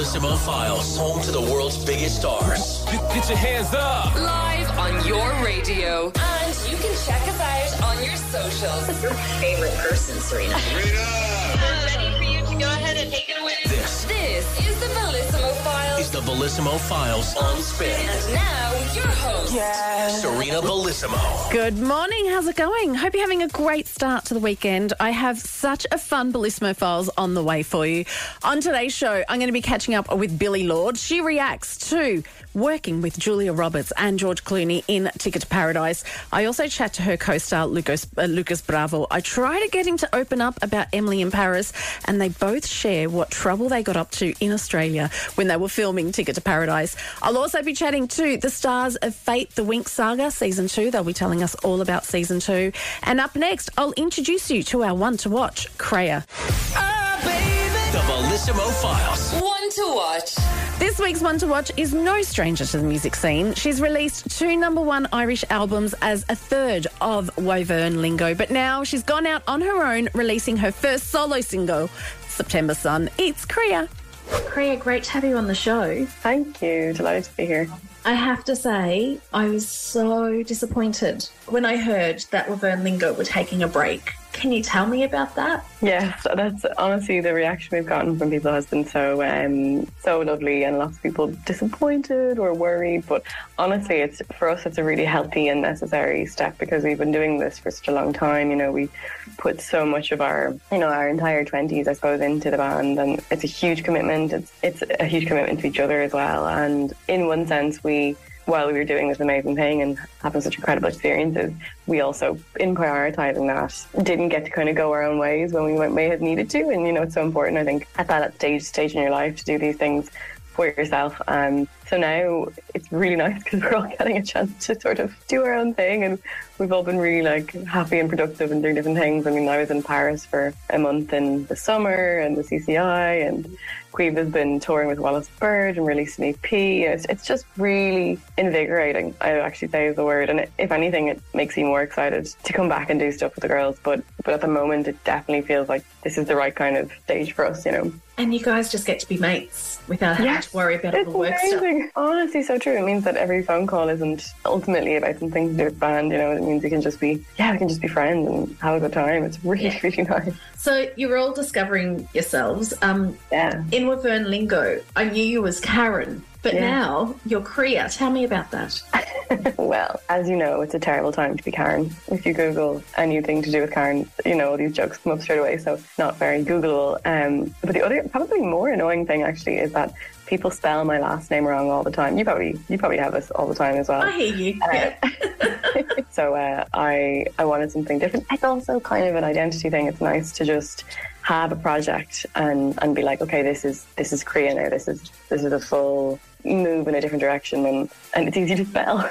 Bellissimo Files, home to the world's biggest stars. Get your hands up. Live on your radio. And you can check us out on your socials. Your favorite person, Sarina. I'm ready for you to go ahead and take it away. This This is the Bellissimo Files. Is the Bellissimo Files on spin. And now, your host. Sarina Bellissimo. Good morning. How's it going? Hope you're having a great start to the weekend. I have such a fun Bellissimo Files on the way for you. On today's show, I'm going to be catching up with Billie Lourd. She reacts to working with Julia Roberts and George Clooney in Ticket to Paradise. I also chat to her co-star Lucas, uh, Lucas Bravo. I try to get him to open up about Emily in Paris, and they both share what trouble they got up to in Australia when they were filming Ticket to Paradise. I'll also be chatting to the stars of Fate, the Winx Saga, season two. They'll be telling us all about season two. And up next, I'll introduce you to our one to watch, Krea. The Bellissimo Files. One to watch. This week's one to watch is no stranger to the music scene. She's released two number one Irish albums as a third of Wyvern Lingo, but now she's gone out on her own, releasing her first solo single, September Sun. It's Krea. Krea, great to have you on the show. Thank you. Delighted to be here. I have to say, I was so disappointed when I heard that Wyvern Lingo were taking a break. Can you tell me about that? Yes, that's honestly the reaction we've gotten from people has been so um, so lovely, and lots of people disappointed or worried. But honestly, it's for us, it's a really healthy and necessary step because we've been doing this for such a long time. You know, we put so much of our you know our entire twenties, I suppose, into the band, and it's a huge commitment. It's it's a huge commitment to each other as well. And in one sense, we while we were doing this amazing thing and having such incredible experiences, we also, in prioritizing that, didn't get to kind of go our own ways when we may have needed to. And you know, it's so important, I think, at that stage stage in your life to do these things for yourself. Um, so now it's really nice because we're all getting a chance to sort of do our own thing, and we've all been really like happy and productive and doing different things. I mean, I was in Paris for a month in the summer and the CCI, and Caoimhe has been touring with Wallis Bird and released an EP. It's, it's just really invigorating, I would actually say is the word. And if anything, it makes me more excited to come back and do stuff with the girls. But but at the moment, it definitely feels like this is the right kind of stage for us, you know. And you guys just get to be mates without having Yes, to worry about all the work stuff. Honestly, so true. It means that every phone call isn't ultimately about something to do with band. You know, it means we can just be, yeah, we can just be friends and have a good time. It's really, really nice. So you were all discovering yourselves. Um, Yeah. in Wyvern Lingo, I knew you as Karen, but Yeah. now you're Krea. Tell me about that. well, as you know, it's a terrible time to be Karen. If you Google anything to do with Karen, you know, all these jokes come up straight away, so not very Googleable. Um, but the other, probably more annoying thing actually is that people spell my last name wrong all the time. You probably, you probably have this all the time as well. I hear you. Uh, so uh, I I wanted something different. It's also kind of an identity thing. It's nice to just have a project and and be like, okay, this is this is Krea now. This is this is a full move in a different direction and and it's easy to spell.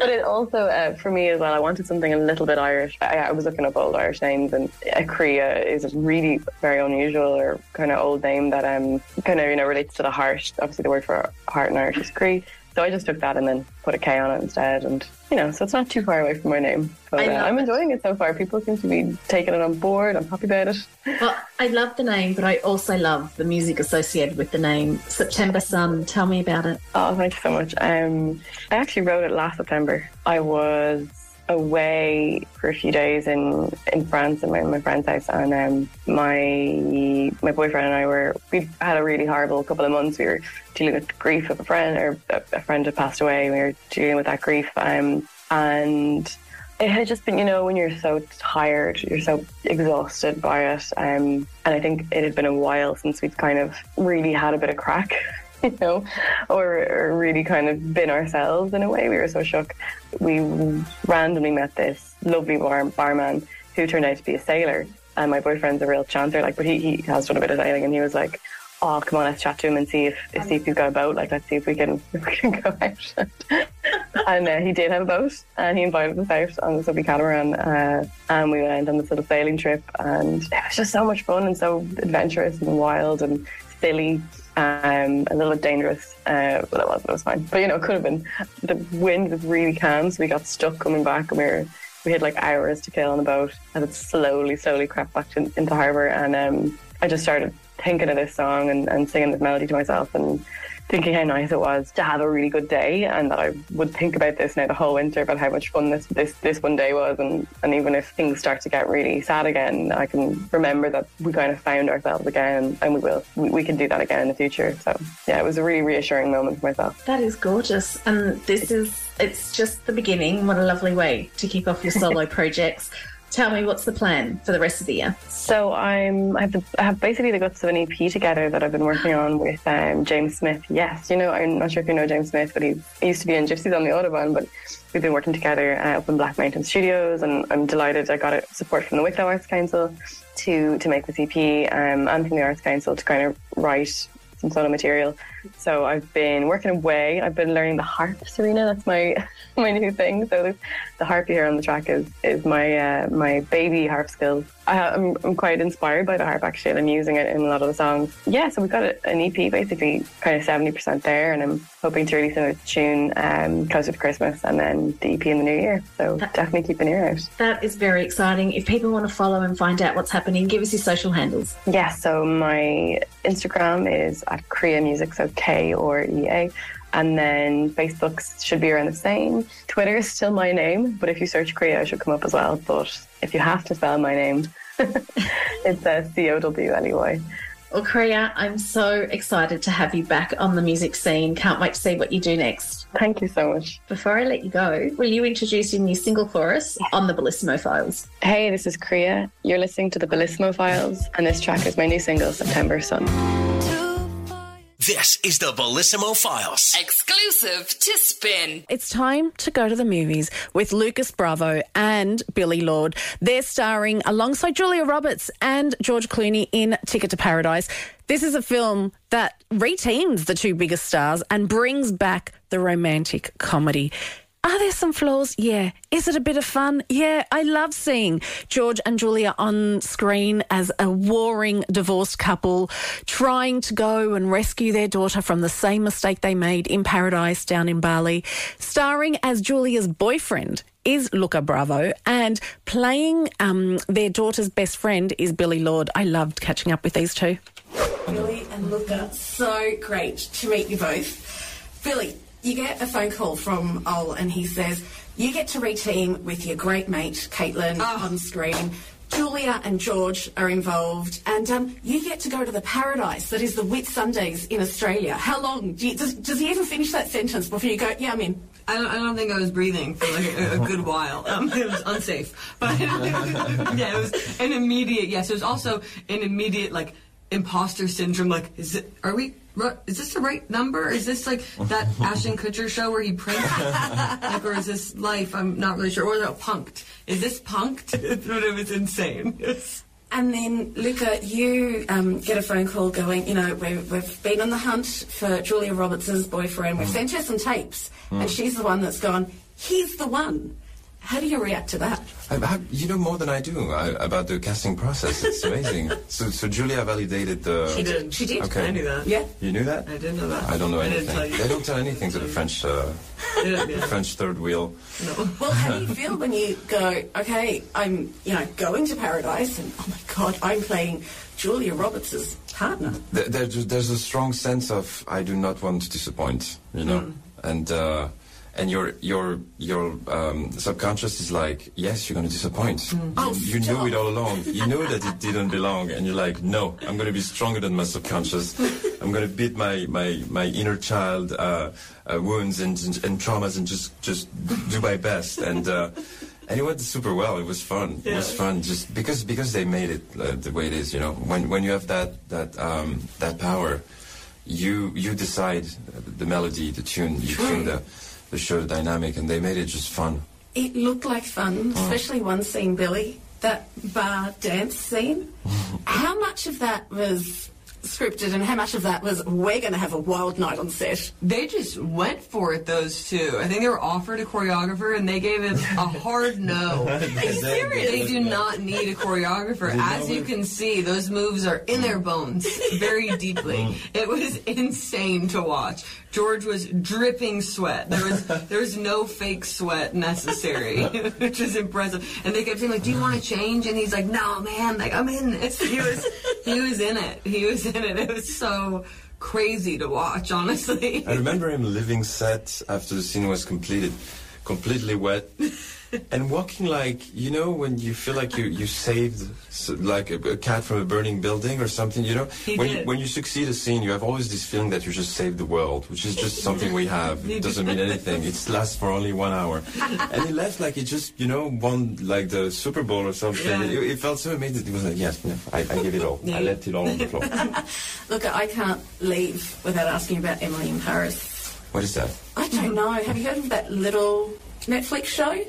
but it also uh, for me as well. I wanted something a little bit Irish. I, I was looking up old Irish names and uh, Krea is a really very unusual or kind of old name that um kind of you know relates to the heart. Obviously, the word for heart in Irish is croí. So I just took that and then put a K on it instead, and you know, so it's not too far away from my name. But uh, I'm enjoying it so far. People seem to be taking it on board. I'm happy about it. Well, I love the name, but I also love the music associated with the name. September Sun. Tell me about it. Oh, thank you so much. Um, I actually wrote it last September. I was away for a few days in in France in my, my friend's house, and um, my my boyfriend and I were we had a really horrible couple of months. We were dealing with grief of a friend, or a, a friend had passed away. We were dealing with that grief, um, and it had just been, you know, when you're so tired, you're so exhausted by it. Um, and I think it had been a while since we'd kind of really had a bit of crack, you know, or, or really kind of been ourselves in a way. We were so shook. We randomly met this lovely bar- barman who turned out to be a sailor. And my boyfriend's a real chancer, like, but he, he has done a bit of sailing, and he was like, "Oh, come on, let's chat to him and see if see if he's got a boat. Like, let's see if we can if we can go out." and uh, he did have a boat, and he invited us out on the Subby catamaran, uh, and we went on this little sailing trip, and it was just so much fun and so adventurous and wild and silly. Um, a little bit dangerous, uh, but it was, it was fine. But you know, it could have been. The wind was really calm, so we got stuck coming back, and we were we had like hours to kill on the boat, and it slowly, slowly crept back to, into harbour. And um, I just started thinking of this song and, and singing this melody to myself and thinking how nice it was to have a really good day and that I would think about this now the whole winter about how much fun this this, this one day was and, and even if things start to get really sad again I can remember that we kind of found ourselves again and we will we, we can do that again in the future so yeah it was a really reassuring moment for myself That is gorgeous. And this is, it's just the beginning. What a lovely way to kick off your solo projects. Tell me, what's the plan for the rest of the year? So I'm I have, the, I have basically the guts of an EP together that I've been working on with um, James Smith. Yes, you know I'm not sure if you know James Smith, but he's, he used to be in Gypsies on the Autobahn. But we've been working together uh, up in Black Mountain Studios, and I'm delighted I got support from the Wicklow Arts Council to to make this EP, um, and from the Arts Council to kind of write some solo material. So I've been working away. I've been learning the harp, Sarina. That's my my new thing. So the harp here on the track is is my uh, my baby harp skills. I, I'm I'm quite inspired by the harp actually, and I'm using it in a lot of the songs. Yeah, so we've got a, an EP basically kind of seventy percent there, and I'm hoping to release another tune um, closer to Christmas, and then the EP in the new year. So definitely keep an ear out. That is very exciting. If people want to follow and find out what's happening, give us your social handles. Yeah, so my Instagram is at Krea Music, so K or E A. And then Facebook should be around the same. Twitter is still my name, but if you search Krea, I should come up as well. But if you have to spell my name, it's uh, C O W L E Y. Well, Krea, I'm so excited to have you back on the music scene. Can't wait to see what you do next. Thank you so much. Before I let you go, will you introduce your new single for us on the Bellissimo Files? Hey, this is Krea. You're listening to the Bellissimo Files, and this track is my new single, September Sun. This is the Bellissimo Files. Exclusive to Spin. It's time to go to the movies with Lucas Bravo and Billie Lourd. They're starring alongside Julia Roberts and George Clooney in Ticket to Paradise. This is a film that reteams the two biggest stars and brings back the romantic comedy. Are there some flaws? Yeah. Is it a bit of fun? Yeah. I love seeing George and Julia on screen as a warring divorced couple trying to go and rescue their daughter from the same mistake they made in Paradise down in Bali. Starring as Julia's boyfriend is Luca Bravo and playing um, their daughter's best friend is Billie Lourd. I loved catching up with these two. Billie and Luca, so great to meet you both. Billie, you get a phone call from Ol and he says, you get to reteam with your great mate, Kaitlyn, on screen. Julia and George are involved, and um, you get to go to the paradise that is the Whitsundays in Australia. How long? Do you, does, does he even finish that sentence before you go, yeah, I'm in? I don't, I don't think I was breathing for like a, a good while. Um, it was unsafe, but yeah, it was an immediate yes. It was also an immediate like imposter syndrome. Like, is it? Are we? Is this the right number? Is this like that Ashton Kutcher show where he pranks? like, or is this life? I'm not really sure. Or is it punked? Is this punked? but it was insane. Yes. And then, Luca, you um, get a phone call going, you know, we've, we've been on the hunt for Julia Roberts' boyfriend. We've sent her some tapes, and she's the one that's gone, he's the one. How do you react to that? I, I, you know more than I do I, about the casting process. It's amazing. so, so Julia validated the. She did. She did. Okay. I knew that. Yeah. You knew that? I didn't know that. I don't know I anything. didn't tell you. They don't tell anything to the French, uh, Yeah, yeah. French third wheel. No. Well, how do you feel when you go, okay, I'm, you know, going to paradise, and oh my God, I'm playing Julia Roberts' partner? There, there's, there's a strong sense of I do not want to disappoint, you know, Mm. and uh, and your your your um, subconscious is like, yes, you're going to disappoint. Mm. Oh, You, you knew it all along. You knew that it didn't belong, and you're like, no, I'm going to be stronger than my subconscious. I'm going to beat my my my inner child uh, uh, wounds and, and traumas and just just do my best and. Uh, and it went super well. It was fun. It was fun, just because because they made it uh, the way it is. You know, when when you have that that um, that power, you you decide the melody, the tune, you tune the the show dynamic, and they made it just fun. It looked like fun, Oh. especially one scene, Billie, that bar dance scene. how much of that was scripted and how much of that was we're going to have a wild night on set? They just went for it, those two. I think they were offered a choreographer and they gave it a hard no. They do not need a choreographer. As you can see, those moves are in their bones very deeply. It was insane to watch. George was dripping sweat. There was there was no fake sweat necessary, which is impressive. And they kept saying like, "Do you want to change?" And he's like, "No, man. Like I'm in this." He was he was in it. He was in it. It was so crazy to watch, honestly. I remember him leaving set after the scene was completed, completely wet, and walking like you know when you feel like you you saved like a, a cat from a burning building or something. You know He when did. You, when you succeed a scene, you have always this feeling that you just saved the world, which is just something we have. It doesn't mean anything. It lasts for only one hour, and he left like he just you know won like the Super Bowl or something. Yeah. It, it felt so amazing. It was like yes, yeah, I, I gave it all. Yeah. I left it all on the floor. Look, I can't leave without asking about Emily in Paris. what is that? I don't know. Have you heard of that little Netflix show? I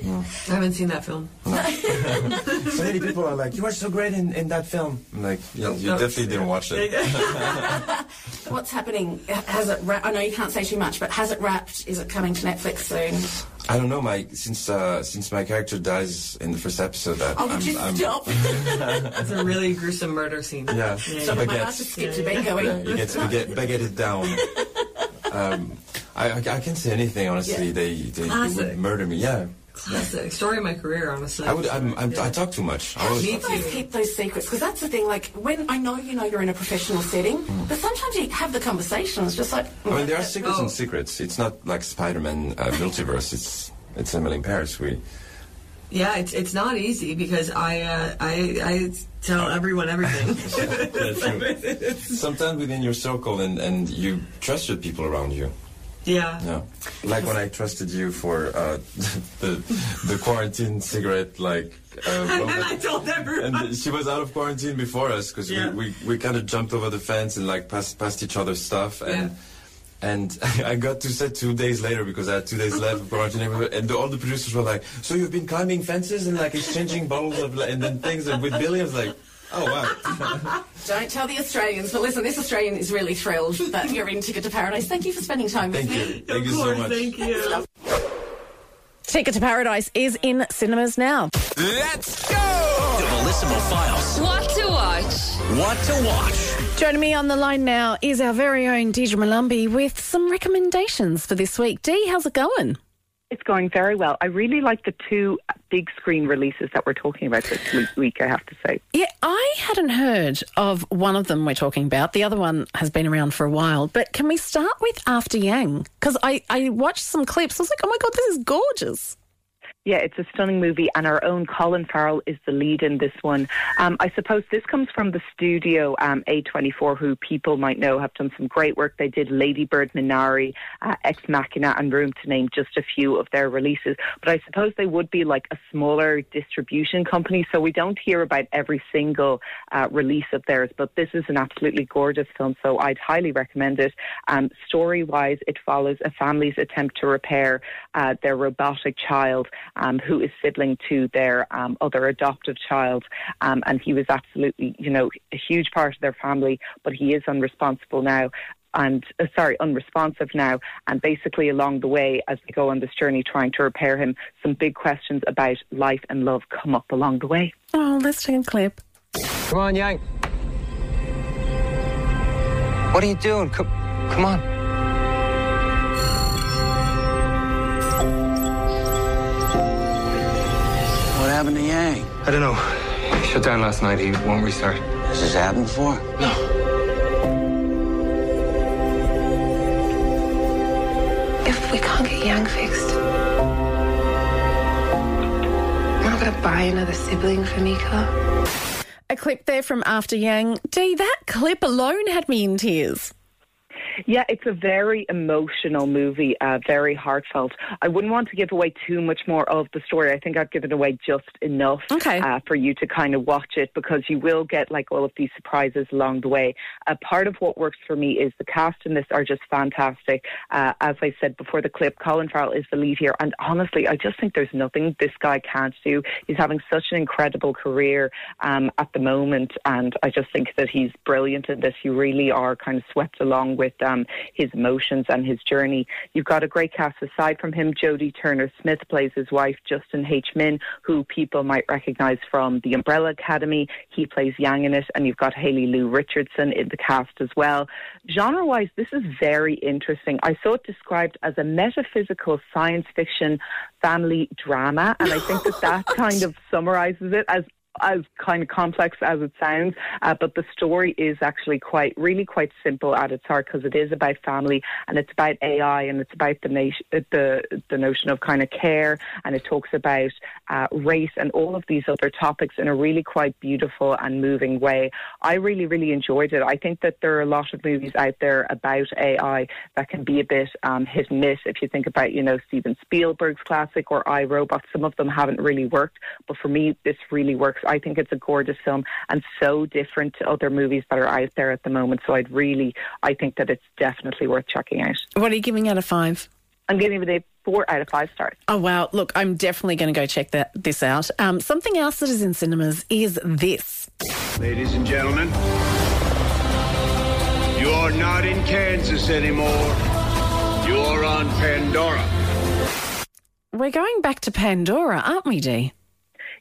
haven't seen that film. So many people are like, "You were so great in, in that film." I'm like, yeah, you No. definitely didn't watch it. What's happening? Has it? Ra- I know you can't say too much, but has it wrapped? Is it coming to Netflix soon? I don't know, my since uh, since my character dies in the first episode. That Oh, I'm, would you I'm- stop? It's a really gruesome murder scene. Yeah, Stop it, my heart just skipped a beat going. Yeah, you get to get baguetted down. Um, I, I I can't say anything honestly. Yeah. They they, they would murder me. Yeah, Classic. Story of my career, honestly. I would. I'm, I'm, I talk too much. I always Me talk- You guys keep those secrets because that's the thing. Like when I know you know you're in a professional setting, but sometimes you have the conversation. It's just like I mean, there are secrets Oh. and secrets. It's not like Spider-Man uh, multiverse. It's it's Emily in Paris. We Yeah, it's it's not easy because I uh, I I tell everyone everything. sometimes within your circle and and you trusted people around you. Yeah. Yeah, like when I trusted you for uh, the the quarantine cigarette, like. Uh, And. I told everyone. and she was out of quarantine before us because Yeah. we, we, we kind of jumped over the fence and like passed past each other stuff and and I got to set two days later because I had two days left of quarantine and the, all the producers were like so you've been climbing fences and like exchanging bottles of and then things and with Billie I was like oh wow Don't tell the Australians. But listen, this Australian is really thrilled that you're in Ticket to Paradise. Thank you for spending time with thank me. you thank of you course, so much thank you. Ticket to Paradise is in cinemas now. Let's go! The Bellissimo Files. What to watch? What to watch? Joining me on the line now is our very own Deirdre Molumby with some recommendations for this week. Dee, how's it going? It's going very well. I really like the two big screen releases that we're talking about this week, I have to say. Yeah, I hadn't heard of one of them we're talking about. The other one has been around for a while. But can we start with After Yang? Because I, I watched some clips. I was like, oh my God, this is gorgeous. Yeah, it's a stunning movie, and our own Colin Farrell is the lead in this one. Um, I suppose this comes from the studio um, A24, who people might know have done some great work. They did Lady Bird, Minari, uh, Ex Machina, and Room to name just a few of their releases. But I suppose they would be like a smaller distribution company, so we don't hear about every single uh, release of theirs. But this is an absolutely gorgeous film, so I'd highly recommend it. Um, Story wise, it follows a family's attempt to repair uh, their robotic child um, who is sibling to their um, other adoptive child. Um, and he was absolutely, you know, a huge part of their family, but he is unresponsible now. And uh, sorry, unresponsive now. And basically, along the way, as they go on this journey trying to repair him, some big questions about life and love come up along the way. Oh, let's take a clip. Come on, Yang. What are you doing? Come, come on. Happened to Yang? I don't know. He shut down last night. He won't restart. Has this happened before? No. If we can't get Yang fixed, we're not going to buy another sibling for Mika. A clip there from After Yang. Dee, that clip alone had me in tears. Yeah, it's a very emotional movie, uh, very heartfelt. I wouldn't want to give away too much more of the story. I think I've given away just enough Okay. uh, for you to kind of watch it because you will get like all of these surprises along the way. Uh, part of what works for me is the cast in this are just fantastic. Uh, as I said before the clip, Colin Farrell is the lead here, and honestly, I just think there's nothing this guy can't do. He's having such an incredible career um, at the moment, and I just think that he's brilliant in this. You really are kind of swept along with um, his emotions and his journey. You've got a great cast aside from him. Jodie Turner Smith plays his wife, Justin H. Min, who people might recognise from The Umbrella Academy. He plays Yang in it, and you've got Haley Lu Richardson in the cast as well. Genre wise, this is very interesting. I saw it described as a metaphysical science fiction family drama, and I think that that kind of summarises it as as kind of complex as it sounds, uh, but the story is actually quite, really quite simple at its heart because it is about family and it's about AI and it's about the nation, the the notion of kind of care and it talks about uh, race and all of these other topics in a really quite beautiful and moving way. I really, really enjoyed it. I think that there are a lot of movies out there about AI that can be a bit um, hit and miss. If you think about, you know, Steven Spielberg's classic or I Robot, some of them haven't really worked, but for me, this really works. I think it's a gorgeous film and so different to other movies that are out there at the moment. So I'd really, I think that it's definitely worth checking out. What are you giving out of five? I'm giving it a four out of five stars. Oh wow! Look, I'm definitely going to go check that this out. Um, something else that is in cinemas is this. Ladies and gentlemen, you're not in Kansas anymore. You're on Pandora. We're going back to Pandora, aren't we, Dee?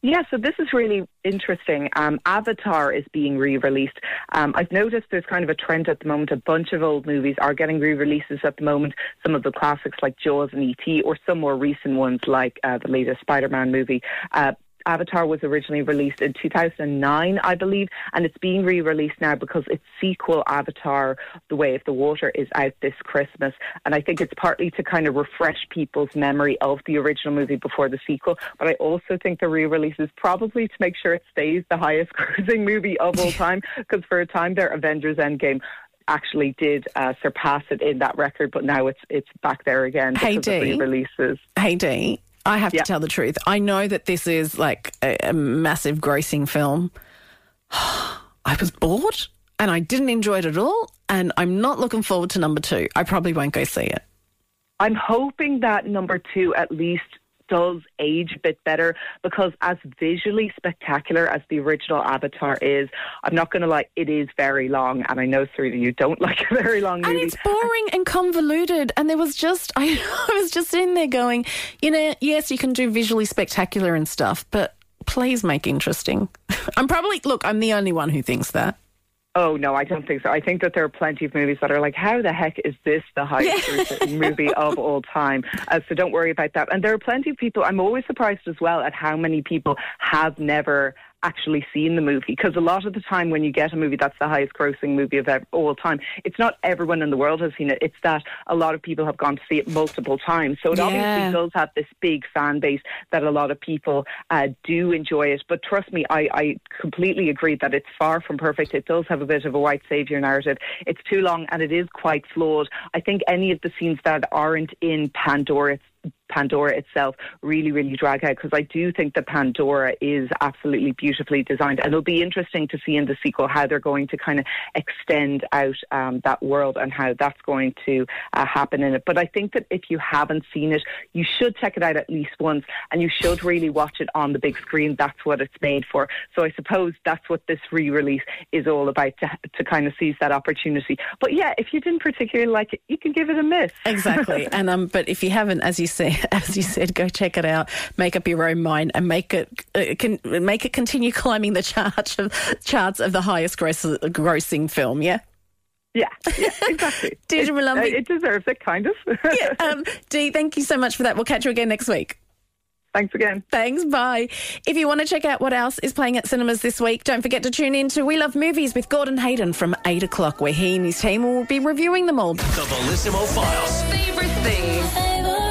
Yeah, so this is really interesting. Um, Avatar is being re-released. Um, I've noticed there's kind of a trend at the moment. A bunch of old movies are getting re-releases at the moment. Some of the classics like Jaws and E.T., or some more recent ones like uh, the latest Spider-Man movie. Uh, Avatar was originally released in 2009, I believe, and it's being re-released now because its sequel, Avatar: The Way of the Water, is out this Christmas, and I think it's partly to kind of refresh people's memory of the original movie before the sequel. But I also think the re-release is probably to make sure it stays the highest grossing movie of all time, because for a time there, Avengers: Endgame actually did uh, surpass it in that record, but now it's it's back there again Hey, because of Dee. re-releases. Hey, Dee, I have to tell the truth. I know that this is like a, a massive grossing film. I was bored and I didn't enjoy it at all, and I'm not looking forward to number two. I probably won't go see it. I'm hoping that number two at least does age a bit better because as visually spectacular as the original Avatar is, I'm not going to lie, it is very long, and I know Sarina, you don't like a very long movie. And it's boring and convoluted. And there was just, I, I was just in there going, you know, yes, you can do visually spectacular and stuff, but please make interesting. I'm probably, look, I'm the only one who thinks that. Oh no, I don't think so. I think that there are plenty of movies that are like, how the heck is this the highest movie of all time? Uh, so don't worry about that. And there are plenty of people. I'm always surprised as well at how many people have never actually seen the movie because a lot of the time when you get a movie that's the highest grossing movie of ev- all time it's not everyone in the world has seen it. It's that a lot of people have gone to see it multiple times. So it Yeah. obviously does have this big fan base that a lot of people uh, do enjoy it. But trust me I, I completely agree that it's far from perfect. It does have a bit of a white savior narrative. It's too long and it is quite flawed. I think any of the scenes that aren't in Pandora Pandora itself really, really drag out because I do think that Pandora is absolutely beautifully designed. And it'll be interesting to see in the sequel how they're going to kind of extend out um, that world and how that's going to uh, happen in it. But I think that if you haven't seen it, you should check it out at least once and you should really watch it on the big screen. That's what it's made for. So I suppose that's what this re release is all about to, to kind of seize that opportunity. But yeah, if you didn't particularly like it, you can give it a miss. Exactly. and um, but if you haven't, as you said, as you said, go check it out, make up your own mind, and make it uh, can make it continue climbing the chart of charts of the highest gross, grossing film. Yeah. Yeah, yeah, exactly. Deirdre it, it deserves it, kind of. yeah. Um, Dee, thank you so much for that. We'll catch you again next week. Thanks again. Thanks. Bye. If you want to check out what else is playing at cinemas this week, don't forget to tune in to We Love Movies with Gordon Hayden from 8 o'clock, where he and his team will be reviewing them all. The Bellissimo Files. Favorite things.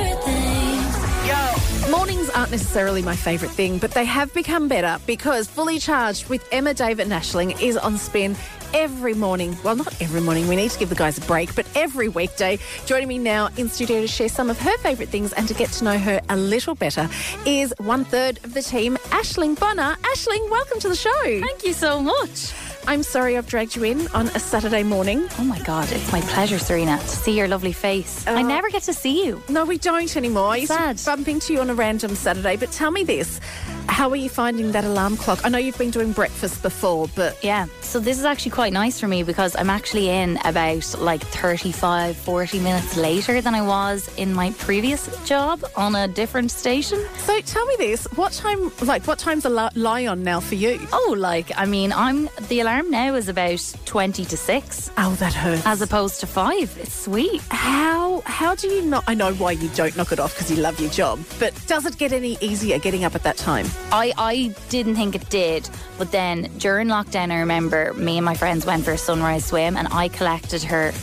Aren't necessarily my favourite thing, but they have become better because Fully Charged with Emma David Nashling is on spin every morning. Well, not every morning, we need to give the guys a break, but every weekday. Joining me now in studio to share some of her favourite things and to get to know her a little better is one third of the team, Aisling Bonner. Aisling, welcome to the show. Thank you so much. I'm sorry I've dragged you in on a Saturday morning. Oh my God, it's my pleasure, Sarina, to see your lovely face. I oh. never get to see you. No, we don't anymore. I used to bump into you on a random Saturday. But tell me this: How are you finding that alarm clock? I know you've been doing breakfast before, but Yeah, so this is actually quite nice for me because I'm actually in about like 35, 40 minutes later than I was in my previous job on a different station. So tell me this: what time? Like, what time's a li- lie on now for you? Oh, like I mean, I'm the alarm now is about 20 to six. Oh, that hurts. As opposed to five. It's sweet. How how do you not? I know why you don't knock it off because you love your job, but does it get any easier getting up at that time? I, I didn't think it did, but then during lockdown, I remember me and my friends went for a sunrise swim, and I collected her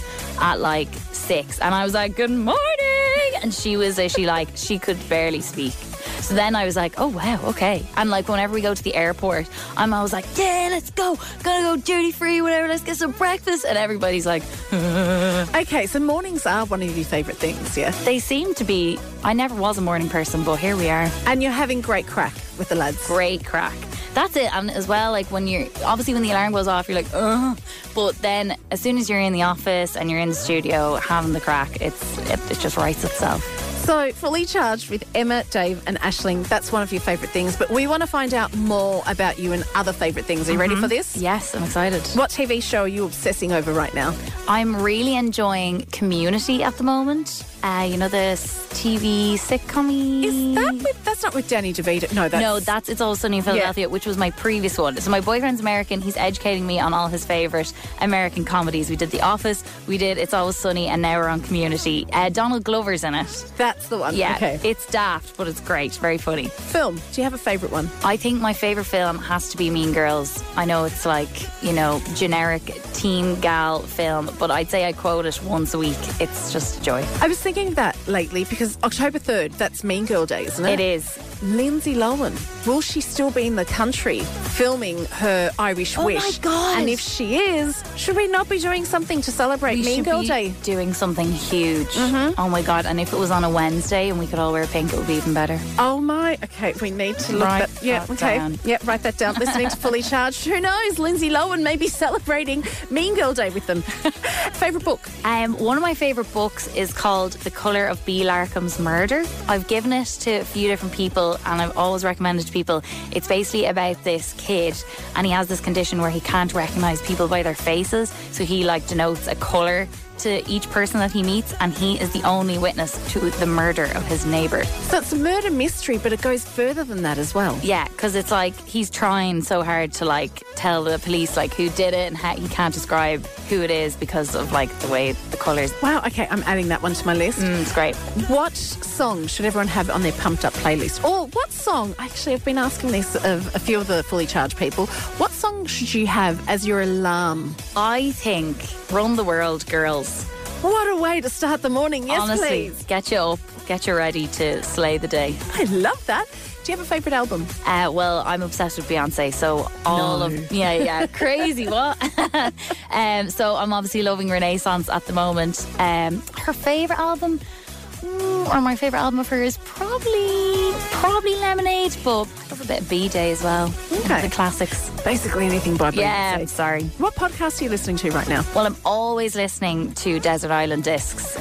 at like six, and I was like, "Good morning," and she was uh, actually like, she could barely speak. So then I was like, "Oh wow, okay." And like whenever we go to the airport, I'm always like, "Yeah, let's go, gotta go duty free, whatever. Let's get some breakfast," and everybody's like, Okay, so mornings are one of your favourite things, yeah? They seem to be. I never was a morning person, but here we are. And you're having great crack with the lads. Great crack. That's it. And as well, like when you're obviously when the alarm goes off, you're like, ugh. But then as soon as you're in the office and you're in the studio having the crack, it's it, it just writes itself. So, fully charged with Emma, Dave, and Aisling. That's one of your favourite things. But we want to find out more about you and other favourite things. Are you ready Mhm. for this? Yes, I'm excited. What TV show are you obsessing over right now? I'm really enjoying Community at the moment. Uh, you know this TV sitcom. Is that with? That's not with Danny DeVito. No, that's no, that's It's All Sunny in Philadelphia, which was my previous one. So my boyfriend's American. He's educating me on all his favourite American comedies. We did The Office, we did It's Always Sunny, and now we're on Community. Uh, Donald Glover's in it. That's the one. Yeah, Okay. it's daft, but it's great. Very funny. Film. Do you have a favourite one? I think my favourite film has to be Mean Girls. I know it's like, you know, generic teen gal film, but I'd say I quote it once a week. It's just a joy. I was thinking that lately because October 3rd, that's Mean Girl Day, isn't it? It is. Lindsay Lohan, will she still be in the country filming her Irish Oh my God. And if she is, should we not be doing something to celebrate We Mean Girl Day? doing something huge. Oh my god! And if it was on a Wednesday and we could all wear pink, it would be even better. Oh my, okay, we need to look Write that. Yeah, that okay. down. Yeah, write that down. Listening to Fully Charged. Who knows? Lindsay Lohan may be celebrating Mean Girl Day with them. Favourite book? Um, one of my favourite books is called The Colour of Bee Larkham's Murder. I've given it to a few different people and I've always recommended to people. It's basically about this kid and he has this condition where he can't recognise people by their faces. So he like denotes a colour to each person that he meets and he is the only witness to the murder of his neighbour. So it's a murder mystery, but it goes further than that as well. Yeah, because it's like he's trying so hard to like tell the police like who did it and how he can't describe who it is because of like the way the colours. Wow, okay, I'm adding that one to my list. Mm, it's great. What song should everyone have on their pumped up playlist? Or what song? Actually, I've been asking this of a few of the fully charged people. What song should you have as your alarm? I think Run the World Girls. What a way to start the morning. Yes, Honestly, please. get you up, get you ready to slay the day. I love that. Do you have a favourite album? Uh, well, I'm obsessed with Beyonce, so all No. of yeah, yeah, crazy what? um, so I'm obviously loving Renaissance at the moment. Um, her favorite album, mm, or my favorite album of hers, probably probably Lemonade, but I love a bit of B Day as well. Okay. the classics. Basically anything by Yeah. Sorry. What podcast are you listening to right now? Well, I'm always listening to Desert Island Discs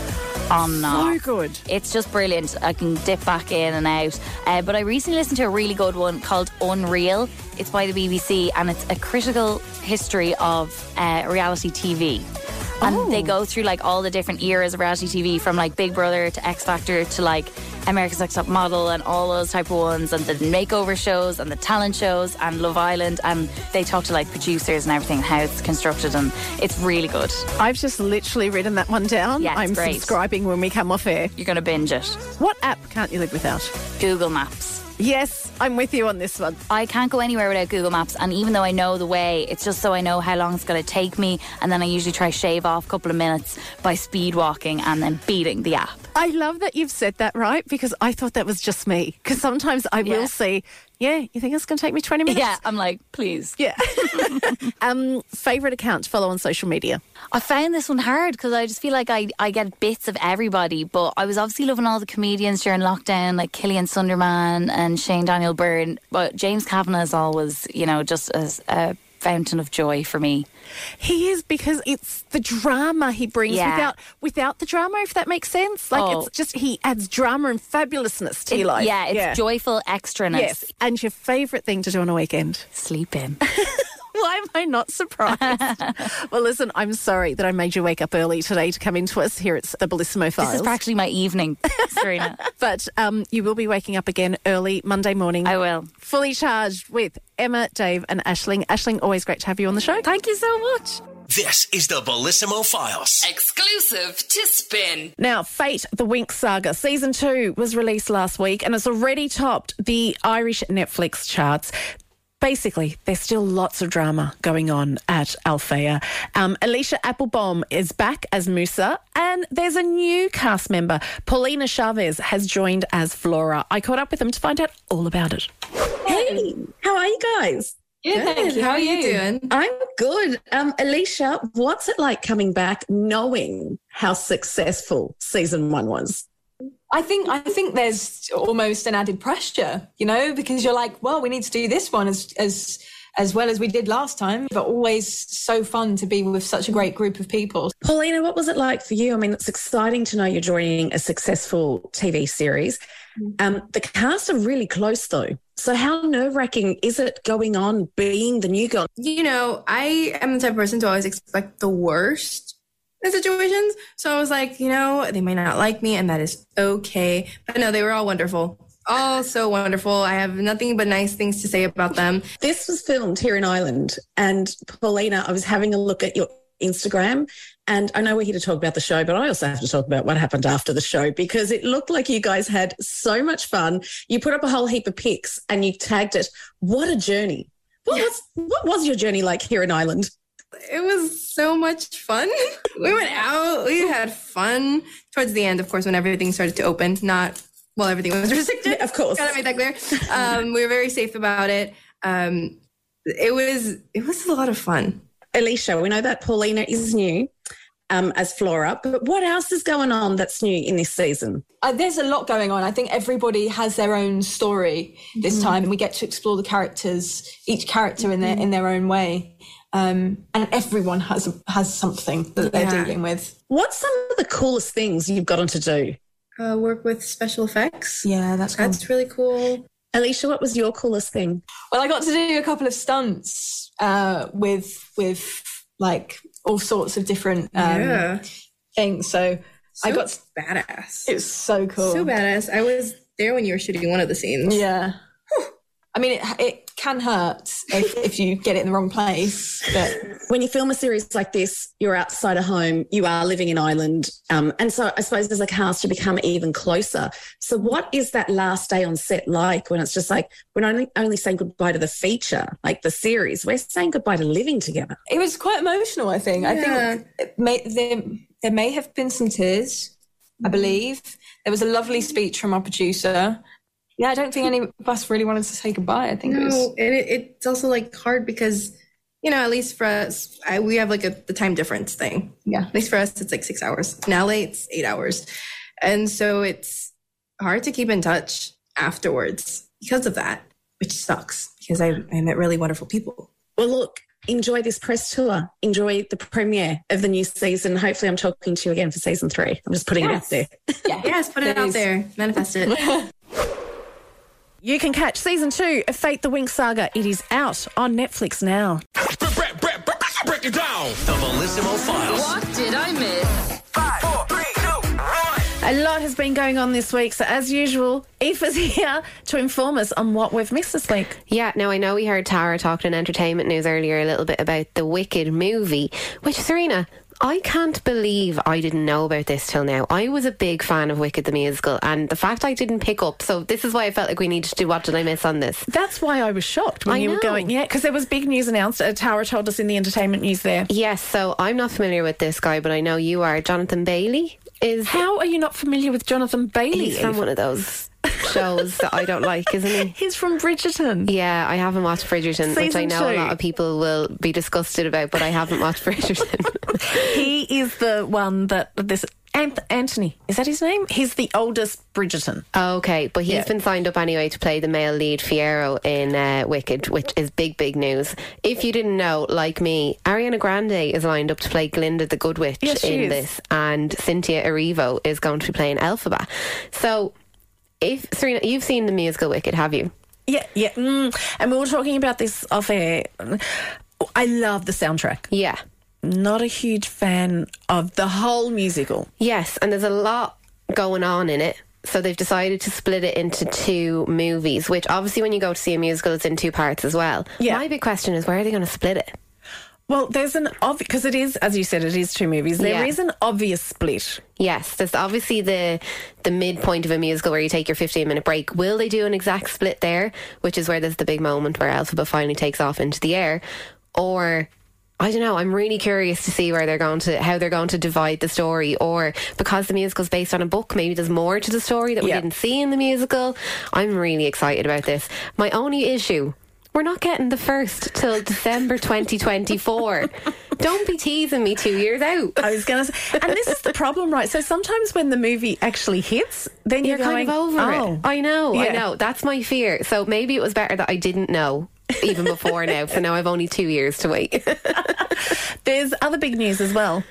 on So good. It's just brilliant. I can dip back in and out. Uh, but I recently listened to a really good one called Unreal. It's by the BBC and it's a critical history of uh, reality TV. And they oh. go through like all the different eras of reality TV from like Big Brother to X Factor to like America's Next Top Model and all those type of ones and the makeover shows and the talent shows and Love Island and they talk to like producers and everything how it's constructed and it's really good. I've just literally written that one down. Yeah, I'm great. subscribing when we come off air. You're going to binge it. What app can't you live without? Google Maps. Yes, I'm with you on this one. I can't go anywhere without Google Maps, and even though I know the way, it's just so I know how long it's going to take me, and then I usually try shave off a couple of minutes by speed walking and then beating the app. I love that you've said that, right? Because I thought that was just me. Because sometimes I Yeah. will see, yeah, you think it's going to take me 20 minutes? Yeah, I'm like, please. Yeah. um, favorite account to follow on social media? I found this one hard because I just feel like I, I get bits of everybody, but I was obviously loving all the comedians during lockdown, like Killian Sundermann and Shane Daniel Byrne. But James Kavanagh is always, you know, just as a fountain of joy for me. He is because it's the drama he brings Yeah. without without the drama, if that makes sense. Like Oh. it's just he adds drama and fabulousness to It- your life. yeah, it's joyful extraness. Yes. And your favourite thing to do on a weekend? Sleep in. Why am I not surprised? well, listen, I'm sorry that I made you wake up early today to come into us here at the Bellissimo Files. This is practically my evening, Sarina. but um, you will be waking up again early Monday morning. I will. Fully charged with Emma, Dave, and Aisling. Aisling, always great to have you on the show. Thank you so much. This is the Bellissimo Files. Exclusive to Spin. Now, Fate, the Winx Saga, season two was released last week and it's already topped the Irish Netflix charts. Basically, there's still lots of drama going on at Alfea. Um, Elisha Applebaum is back as Musa, and there's a new cast member. Paulina Chavez has joined as Flora. I caught up with them to find out all about it. Hey, how are you guys? Good, thank you. How are you doing? I'm good. Um, Elisha, what's it like coming back knowing how successful season one was? I think I think there's almost an added pressure, you know, because you're like, well, we need to do this one as as as well as we did last time. But always so fun to be with such a great group of people. Paulina, what was it like for you? I mean, it's exciting to know you're joining a successful TV series. Um, the cast are really close though. So how nerve wracking is it going on being the new girl? You know, I am the type of person to always expect the worst in situations. So I was like, you know, they might not like me, and that is okay. But no, they were all wonderful. All so wonderful. I have nothing but nice things to say about them. This was filmed here in Ireland. And Paulina, I was having a look at your Instagram. And I know we're here to talk about the show, but I also have to talk about what happened after the show because it looked like you guys had so much fun. You put up a whole heap of pics and you tagged it. What a journey. What, was, what was your journey like here in Ireland? It was so much fun. we went out, we had fun. Towards the end, of course, when everything started to open, not well, everything was restricted. Of course. Gotta make that clear. Um, we were very safe about it. Um, it was it was a lot of fun. Elisha, we know that Paulina is new um, as Flora, but what else is going on that's new in this season? Uh, there's a lot going on. I think everybody has their own story this Mhm. time, and we get to explore the characters, each character in their in their own way. Um, and everyone has has something that they're Yeah. dealing with. What's some of the coolest things you've gotten to do? Uh, work with special effects. Yeah, that's cool. That's really cool. Elisha, what was your coolest thing? Well, I got to do a couple of stunts uh, with with like all sorts of different um, Yeah. things. So, I So got badass. It's so cool. So badass. I was there when you were shooting one of the scenes. Yeah. I mean, it, it can hurt if, if you get it in the wrong place, but When you film a series like this, you're outside a home, you are living in Ireland. Um, and so I suppose as a cast, you become even closer. So, what is that last day on set like when it's just like, we're not only, only saying goodbye to the feature, like the series, we're saying goodbye to living together? it was quite emotional. I think. I think it may, there there may have been some tears. I believe there was a lovely speech from our producer. Yeah, I don't think any of us really wanted to say goodbye. I think it was. No, and it, it's also like hard because you know, at least for us, I, we have like a the time difference thing. Yeah. At least for us, it's like six hours. In LA, it's eight hours, and so it's hard to keep in touch afterwards because of that, which sucks because I, I met really wonderful people. Well, look, enjoy this press tour, enjoy the premiere of the new season. Hopefully, I'm talking to you again for season three. I'm just putting it out there. Yeah. Yes, put it out there, manifest it. You can catch season two of Fate the Winx Saga. It is out on Netflix now. Break it down. The Bellissimo Files. What did I miss? A lot has been going on this week, so as usual, Aoife's here to inform us on what we've missed this week. Yeah, now I know we heard Tara talking in entertainment news earlier a little bit about the Wicked movie, which Sarina, I can't believe I didn't know about this till now. I was a big fan of Wicked the musical, and the fact I didn't pick up, so this is why I felt like we needed to do what did I miss on this. That's why I was shocked when I you were going, yeah, because there was big news announced. Uh, Tara told us in the entertainment news there. Yes, so I'm not familiar with this guy, but I know you are. Jonathan Bailey is. How are you not familiar with Jonathan Bailey? He's from one of those shows that I don't like, isn't he? He's from Bridgerton. Yeah, I haven't watched Bridgerton, which I Season know a lot of people will be disgusted about, but I haven't watched Bridgerton. he is the one that this Anthony is that his name? He's the oldest Bridgerton. Okay, but he's Yeah. been signed up anyway to play the male lead Fiyero in uh, Wicked, which is big, big news. If you didn't know, like me, Ariana Grande is lined up to play Glinda the Good Witch Yes, in is. this, and Cynthia Erivo is going to be playing Elphaba. So, if Sarina, you've seen the musical Wicked, have you? Yeah, yeah. Mm. And we were talking about this off air. I love the soundtrack. Yeah. Not a huge fan of the whole musical. Yes, and there's a lot going on in it. So they've decided to split it into two movies, which obviously when you go to see a musical, it's in two parts as well. Yeah. My big question is where are they going to split it? Well, there's an obvious because it is, as you said, it is two movies. There is Yeah. an obvious split. Yes, there's obviously the the midpoint of a musical where you take your 15 minute break. Will they do an exact split there, which is where there's the big moment where Elphaba finally takes off into the air, or I don't know. I'm really curious to see where they're going to how they're going to divide the story, or because the musical's based on a book, maybe there's more to the story that we Yeah. didn't see in the musical. I'm really excited about this. My only issue. We're not getting the first till December 2024. Don't be teasing me two years out. I was going to say, and this is the problem, right? So sometimes when the movie actually hits, then you're, You're kind of over oh. it. I know, I know. That's my fear. So maybe it was better that I didn't know even before now. So now I've only two years to wait. There's other big news as well.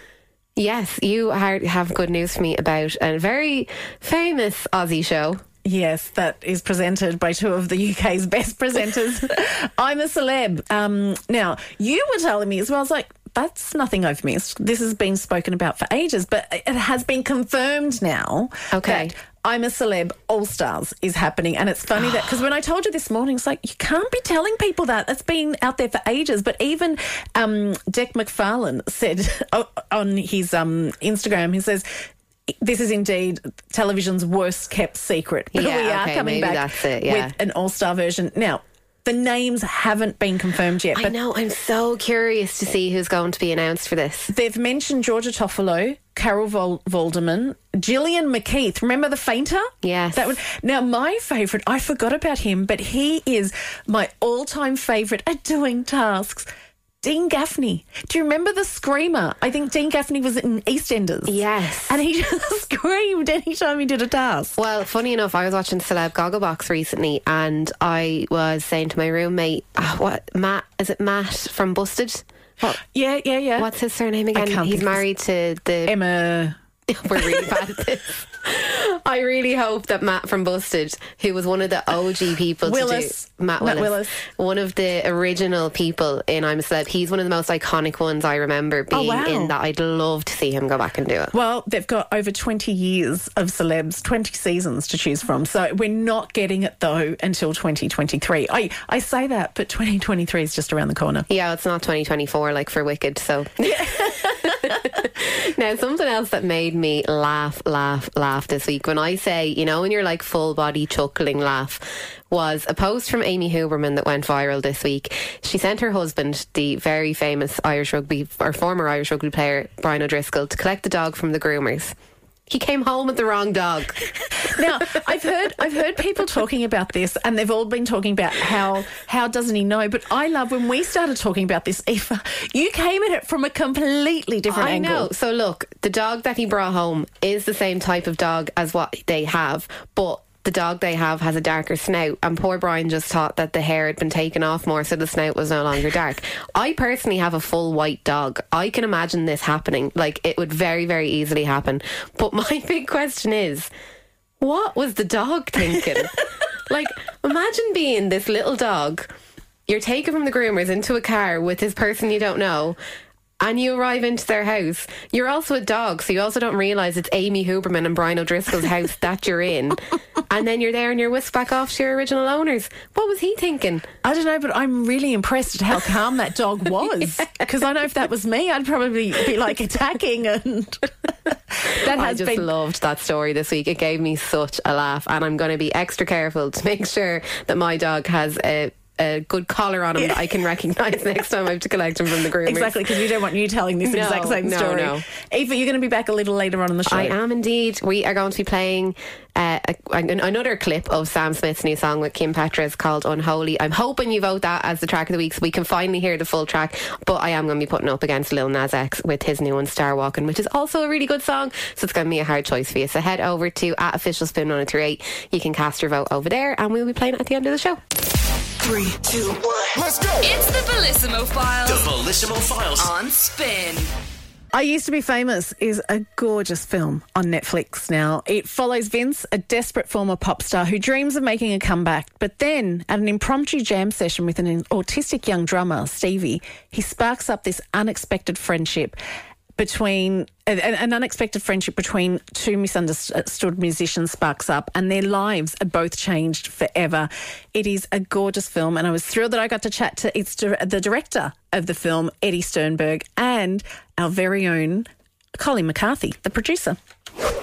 yes, you have good news for me about a very famous Aussie show. Yes, that is presented by two of the UK's best presenters. I'm a celeb. Um, now, you were telling me as well, I was like, that's nothing I've missed. This has been spoken about for ages, but it has been confirmed now. Okay. that I'm a celeb. All Stars is happening, and it's funny that because when I told you this morning, it's like you can't be telling people that. That's been out there for ages. But even um, Dec McFarlane said on his um, Instagram, he says. This is indeed television's worst kept secret. But Yeah, we are okay, coming back it, yeah. with an all star version. Now, the names haven't been confirmed yet, I know, I'm so curious to see who's going to be announced for this. they've mentioned Georgia Toffolo, Carol Vol- Vorderman, Gillian McKeith. Remember the fainter? Yes. That one. Now, my favourite, I forgot about him, but he is my all time favourite at doing tasks. Dean Gaffney. Do you remember the screamer? I think Dean Gaffney was in EastEnders. Yes. And he just screamed anytime he did a task. Well, funny enough, I was watching Celeb Gogglebox recently, and I was saying to my roommate, ah, "What Matt? Is it Matt from Busted? What? Yeah, yeah, yeah. What's his surname again? He's think of his- married to the Emma. We're really bad at this. I really hope that Matt from Busted, who was one of the OG people Willis. to do Matt Matt Willis, Willis. one of the original people in I'm a Celeb. He's one of the most iconic ones I remember Oh, being wow. in. That I'd love to see him go back and do it. Well, they've got over 20 years of celebs, 20 seasons to choose from. So we're not getting it, though, until 2023. I, I say that, but 2023 is just around the corner. Yeah, it's not 2024 like for Wicked. So now something else that made me laugh, laugh, laugh this week when I say, you know, when you're like full body chuckling laugh was a post from Amy Huberman that went viral this week. She sent her husband, the very famous Irish rugby or former Irish rugby player Brian O'Driscoll, to collect the dog from the groomers. He came home with the wrong dog. Now, I've heard I've heard people talking about this, and they've all been talking about how how doesn't he know? But I love when we started talking about this. Eva, you came at it from a completely different I angle. know. So look, the dog that he brought home is the same type of dog as what they have, but the dog they have has a darker snout, and poor Brian just thought that the hair had been taken off more, so the snout was no longer dark. I personally have a full white dog. I can imagine this happening. Like, it would very, very easily happen. But my big question is what was the dog thinking? like, imagine being this little dog. You're taken from the groomers into a car with this person you don't know. And you arrive into their house. You're also a dog, so you also don't realise it's Amy Huberman and Brian O'Driscoll's house that you're in. And then you're there and you're whisked back off to your original owners. What was he thinking? I don't know, but I'm really impressed at how calm that dog was. Because I know if that was me, I'd probably be like attacking and. that I has just been loved that story this week. It gave me such a laugh, and I'm going to be extra careful to make sure that my dog has a. A good collar on him that I can recognise next time I have to collect him from the groomers. Exactly, because we don't want you telling this No, exact same no, story. no. Eva, you're going to be back a little later on in the show. I am indeed. We are going to be playing uh, a, an- another clip of Sam Smith's new song with Kim Petras called Unholy. I'm hoping you vote that as the track of the week so we can finally hear the full track. But I am going to be putting up against Lil Nas X with his new one, Star Walking, which is also a really good song. So it's going to be a hard choice for you. So head over to at official spin 1038. You can cast your vote over there and we'll be playing it at the end of the show. Three, two, one. Let's go. It's the Bellissimo Files. The Bellissimo Files. on Spin. I Used to Be Famous is a gorgeous film on Netflix now. It follows Vince, a desperate former pop star who dreams of making a comeback. But then, at an impromptu jam session with an autistic young drummer, Stevie, he sparks up this unexpected friendship between an, an unexpected friendship between two misunderstood musicians sparks up and their lives are both changed forever. It is a gorgeous film and I was thrilled that I got to chat to its the director of the film, Eddie Sternberg, and our very own Collie McCarthy, the producer.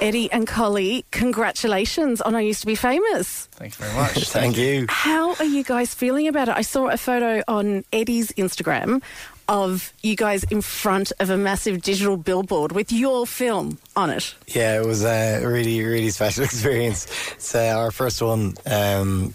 Eddie and Collie, congratulations on I Used to Be Famous. Thank you very much. Thank you. How are you guys feeling about it? I saw a photo on Eddie's Instagram of you guys in front of a massive digital billboard with your film on it. Yeah, it was a really, really special experience. It's uh, our first one, um,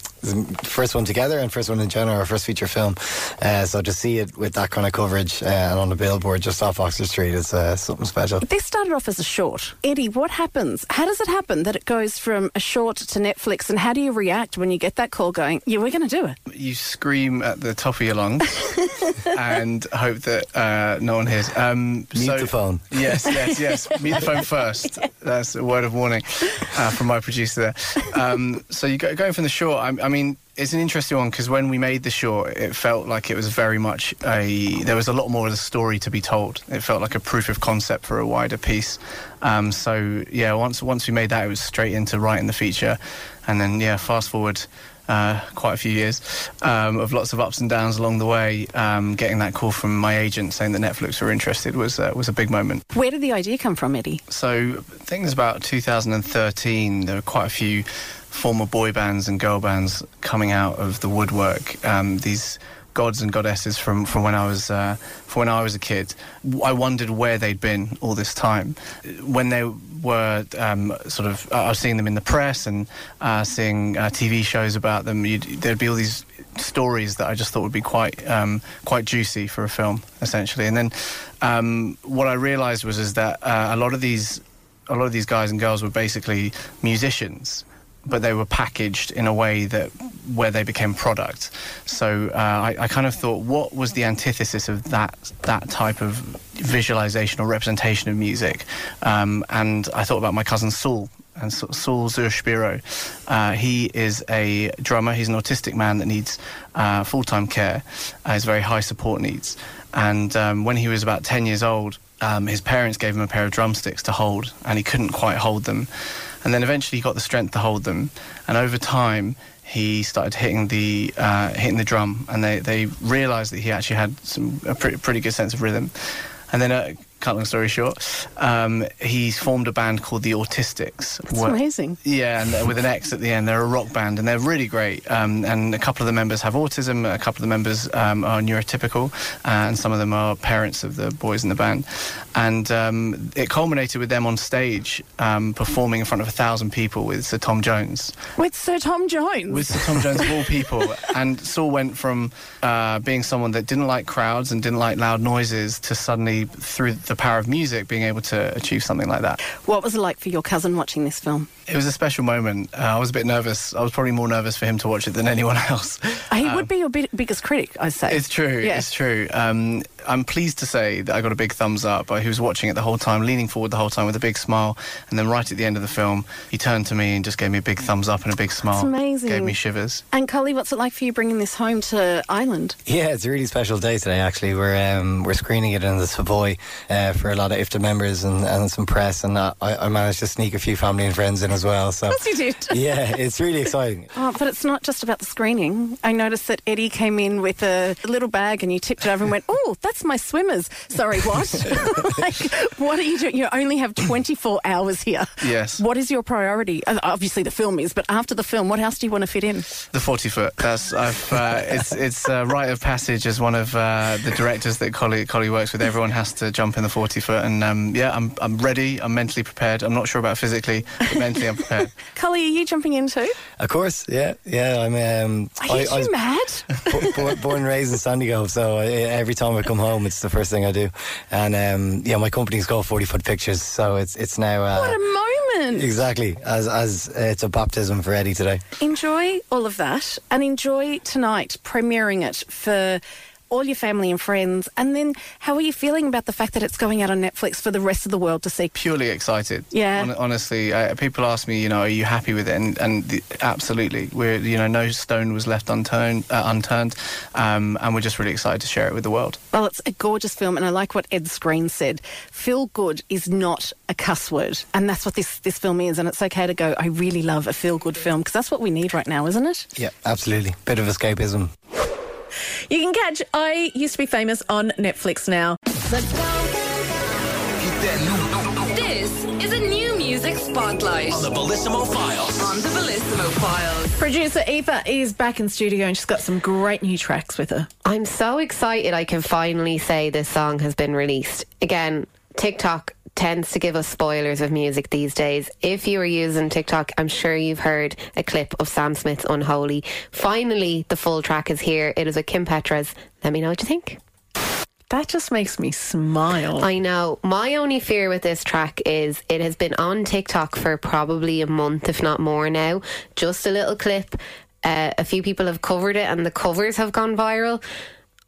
first one together and first one in general, our first feature film. Uh, so to see it with that kind of coverage uh, and on the billboard just off Oxford Street is uh, something special. This started off as a short. Eddie, what happens? How does it happen that it goes from a short to Netflix? And how do you react when you get that call going, yeah, we're going to do it? You scream at the top of your lungs and hope that uh, no one hears. Um, Mute so, the phone. Yes, yes, yes. Mute the phone first. That's a word of warning uh, from my producer there. Um, so you go, going from the short, I, I mean, it's an interesting one because when we made the short, it felt like it was very much a. There was a lot more of the story to be told. It felt like a proof of concept for a wider piece. Um, so yeah, once once we made that, it was straight into writing the feature, and then yeah, fast forward. Uh, quite a few years um, of lots of ups and downs along the way. Um, getting that call from my agent saying that Netflix were interested was uh, was a big moment. Where did the idea come from, Eddie? So I think it was about 2013. There were quite a few former boy bands and girl bands coming out of the woodwork. Um, these gods and goddesses from, from when I was uh, from when I was a kid. I wondered where they'd been all this time. When they were um, sort of, I was seeing them in the press and uh, seeing uh, TV shows about them. You'd, there'd be all these stories that I just thought would be quite um, quite juicy for a film, essentially. And then um, what I realised was is that uh, a lot of these a lot of these guys and girls were basically musicians but they were packaged in a way that where they became product. So uh, I, I, kind of thought, what was the antithesis of that that type of visualization or representation of music? Um, and I thought about my cousin Saul. And Saul Zurspiro, uh, he is a drummer. He's an autistic man that needs uh, full-time care. Uh, has very high support needs. And um, when he was about ten years old, um, his parents gave him a pair of drumsticks to hold, and he couldn't quite hold them. And then eventually he got the strength to hold them. And over time, he started hitting the uh, hitting the drum, and they, they realised that he actually had some a pretty, pretty good sense of rhythm. And then, uh, cut long story short, um, he's formed a band called the Autistix. That's where, amazing. Yeah, and with an X at the end. They're a rock band, and they're really great. Um, and a couple of the members have autism. A couple of the members um, are neurotypical, and some of them are parents of the boys in the band. And um, it culminated with them on stage um, performing in front of a thousand people with Sir Tom Jones. With Sir Tom Jones. With Sir Tom Jones of all people. and Saul went from uh, being someone that didn't like crowds and didn't like loud noises to suddenly through the power of music being able to achieve something like that. What was it like for your cousin watching this film? It was a special moment. Uh, I was a bit nervous. I was probably more nervous for him to watch it than anyone else. He um, would be your big, biggest critic, I'd say. It's true. Yeah. It's true. Um, I'm pleased to say that I got a big thumbs up. He was watching it the whole time, leaning forward the whole time with a big smile. And then right at the end of the film, he turned to me and just gave me a big thumbs up and a big smile. That's amazing. Gave me shivers. And Collie, what's it like for you bringing this home to Ireland? Yeah, it's a really special day today. Actually, we're um, we're screening it in the Savoy uh, for a lot of IFTA members and, and some press, and I, I, managed to sneak a few family and friends in as well. So yes, you did. yeah, it's really exciting. Oh, but it's not just about the screening. I noticed that Eddie came in with a little bag, and you tipped it over and went, "Oh, that's my swimmers." Sorry, what? like, what are you doing? You only have 24 hours here. Yes. What is your priority? Uh, Obviously, the film is, but after the film, what else do you want to fit in? The 40 foot. That's I've, uh, it's it's a rite of passage as one of uh, the directors that Collie, Collie works with. Everyone has to jump in the 40 foot, and um, yeah, I'm I'm ready. I'm mentally prepared. I'm not sure about physically, but mentally I'm prepared. Collie, are you jumping in too? Of course, yeah, yeah. I'm. Um, are you I, I mad? born, born and raised in Sandycove, so I, every time I come home, it's the first thing I do. And um, yeah, my company's called Forty Foot Pictures, so it's it's now. Uh, what a moment! Exactly, as as uh, it's a baptism for Eddie today. Enjoy all of that, and enjoy tonight premiering it for all your family and friends. And then how are you feeling about the fact that it's going out on Netflix for the rest of the world to see? Purely excited. Yeah. Hon- honestly, uh, people ask me, you know, are you happy with it? And, and the, absolutely, we're you know, no stone was left unturned, uh, unturned, um, and we're just really excited to share it with the world. Well, it's a gorgeous film, and I like what Ed Screen said. Feel good is not a cuss word, and that's what this, this film is. And it's okay to go, I really love a feel good film, because that's what we need right now, isn't it? Yeah, absolutely. Bit of escapism. You can catch I Used to Be Famous on Netflix now. This is a new music spotlight On the Bellissimo Files. on the Bellissimo Files. Producer Eva is back in studio, and she's got some great new tracks with her. I'm so excited I can finally say this song has been released. Again, TikTok tends to give us spoilers of music these days. If you are using TikTok, I'm sure you've heard a clip of Sam Smith's Unholy. Finally, the full track is here. It is with Kim Petras. Let me know what you think. That just makes me smile. I know. My only fear with this track is it has been on TikTok for probably a month, if not more now. Just a little clip. Uh, a few people have covered it and the covers have gone viral.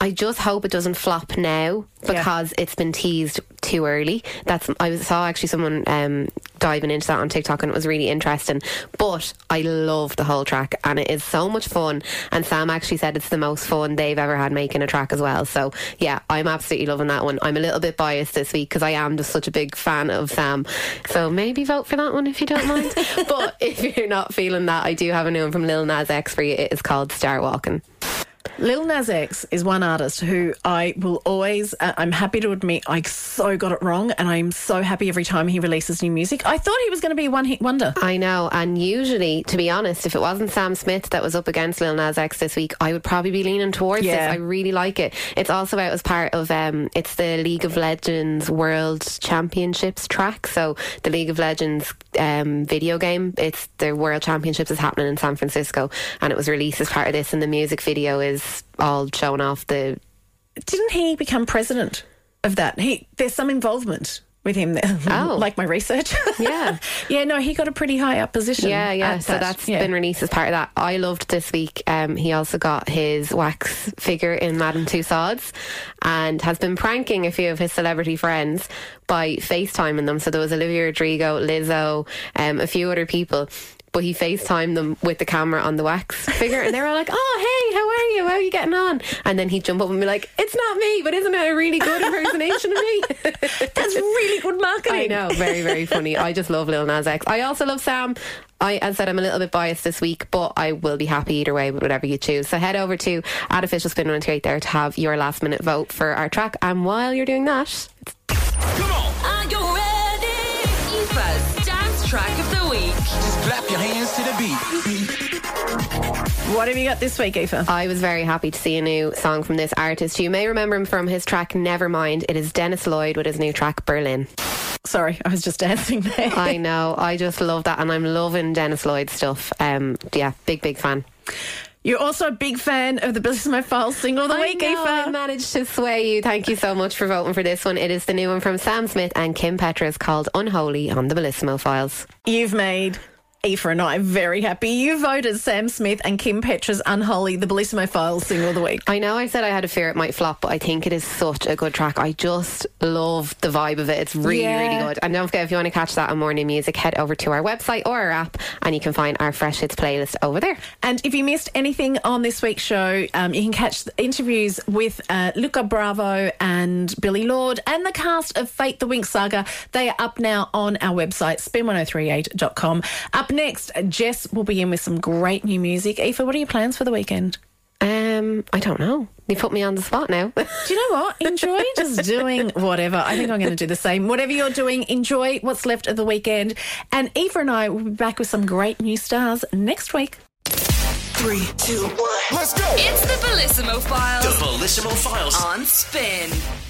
I just hope it doesn't flop now because it's been teased too early. That's I saw actually someone um, diving into that on TikTok and it was really interesting. But I love the whole track and it is so much fun. And Sam actually said it's the most fun they've ever had making a track as well. So yeah, I'm absolutely loving that one. I'm a little bit biased this week because I am just such a big fan of Sam. So maybe vote for that one if you don't mind. but if you're not feeling that, I do have a new one from Lil Nas X for you. It is called Star Walking. Lil Nas X is one artist who I will always, uh, I'm happy to admit, I so got it wrong, and I'm so happy every time he releases new music. I thought he was going to be a one hit wonder. I know, and usually, to be honest, if it wasn't Sam Smith that was up against Lil Nas X this week, I would probably be leaning towards Yeah. this. I really like it. It's also out as part of um, it's the League of Legends World Championships track. So the League of Legends um, video game, it's the World Championships is happening in San Francisco, and it was released as part of this. And the music video is all showing off the Didn't he become president of that? He There's some involvement with him there. Oh. like my research. Yeah. yeah, no, he got a pretty high up position. Yeah, yeah. So that. that's Yeah. been released as part of that. I loved this week. Um, he also got his wax figure in Madame Tussauds and has been pranking a few of his celebrity friends by FaceTiming them. So there was Olivia Rodrigo, Lizzo, um, a few other people. But he FaceTimed them with the camera on the wax figure, and they were all like, "Oh, hey, how are you? How are you getting on?" And then he'd jump up and be like, "It's not me, but isn't it a really good impersonation of me?" That's really good marketing. I know, very, very funny. I just love Lil Nas X. I also love Sam. I, as I said, I'm a little bit biased this week, but I will be happy either way with whatever you choose. So head over to at official Spin 128 there to have your last minute vote for our track. And while you're doing that, Are you ready? Aoife's dance track of the week. Just clap your hands to the beat. What have you got this week, Aoife? I was very happy to see a new song from this artist. You may remember him from his track Nevermind. It is Dennis Lloyd with his new track Berlin. Sorry, I was just dancing there. I know. I just love that, and I'm loving Dennis Lloyd stuff. Um, yeah, big, big fan. You're also a big fan of the Bellissimo Files single of the I week, know, I Aoife. managed to sway you. Thank you so much for voting for this one. It is the new one from Sam Smith and Kim Petras called Unholy on the Bellissimo Files. You've made Aoife and I very happy. You voted Sam Smith and Kim Petras Unholy, the Bellissimo Files single of the week. I know I said I had a fear it might flop, but I think it is such a good track. I just love the vibe of it. It's really, Yeah. really good. And don't forget, if you want to catch that on Morning Music, head over to our website or our app and you can find our Fresh Hits playlist over there. And if you missed anything on this week's show, um, you can catch the interviews with uh, Luca Bravo and Billie Lourd and the cast of Fate the Winx Saga. They are up now on our website, spin1038.com. Up next, Jess will be in with some great new music. Aoife, what are your plans for the weekend? Um, I don't know. You put me on the spot now. Do you know what? Enjoy just doing whatever. I think I'm going to do the same. Whatever you're doing, enjoy what's left of the weekend. And Eva and I will be back with some great new stars next week. Three, two, one. Let's go. It's the Bellissimo Files The Bellissimo Files. on Spin.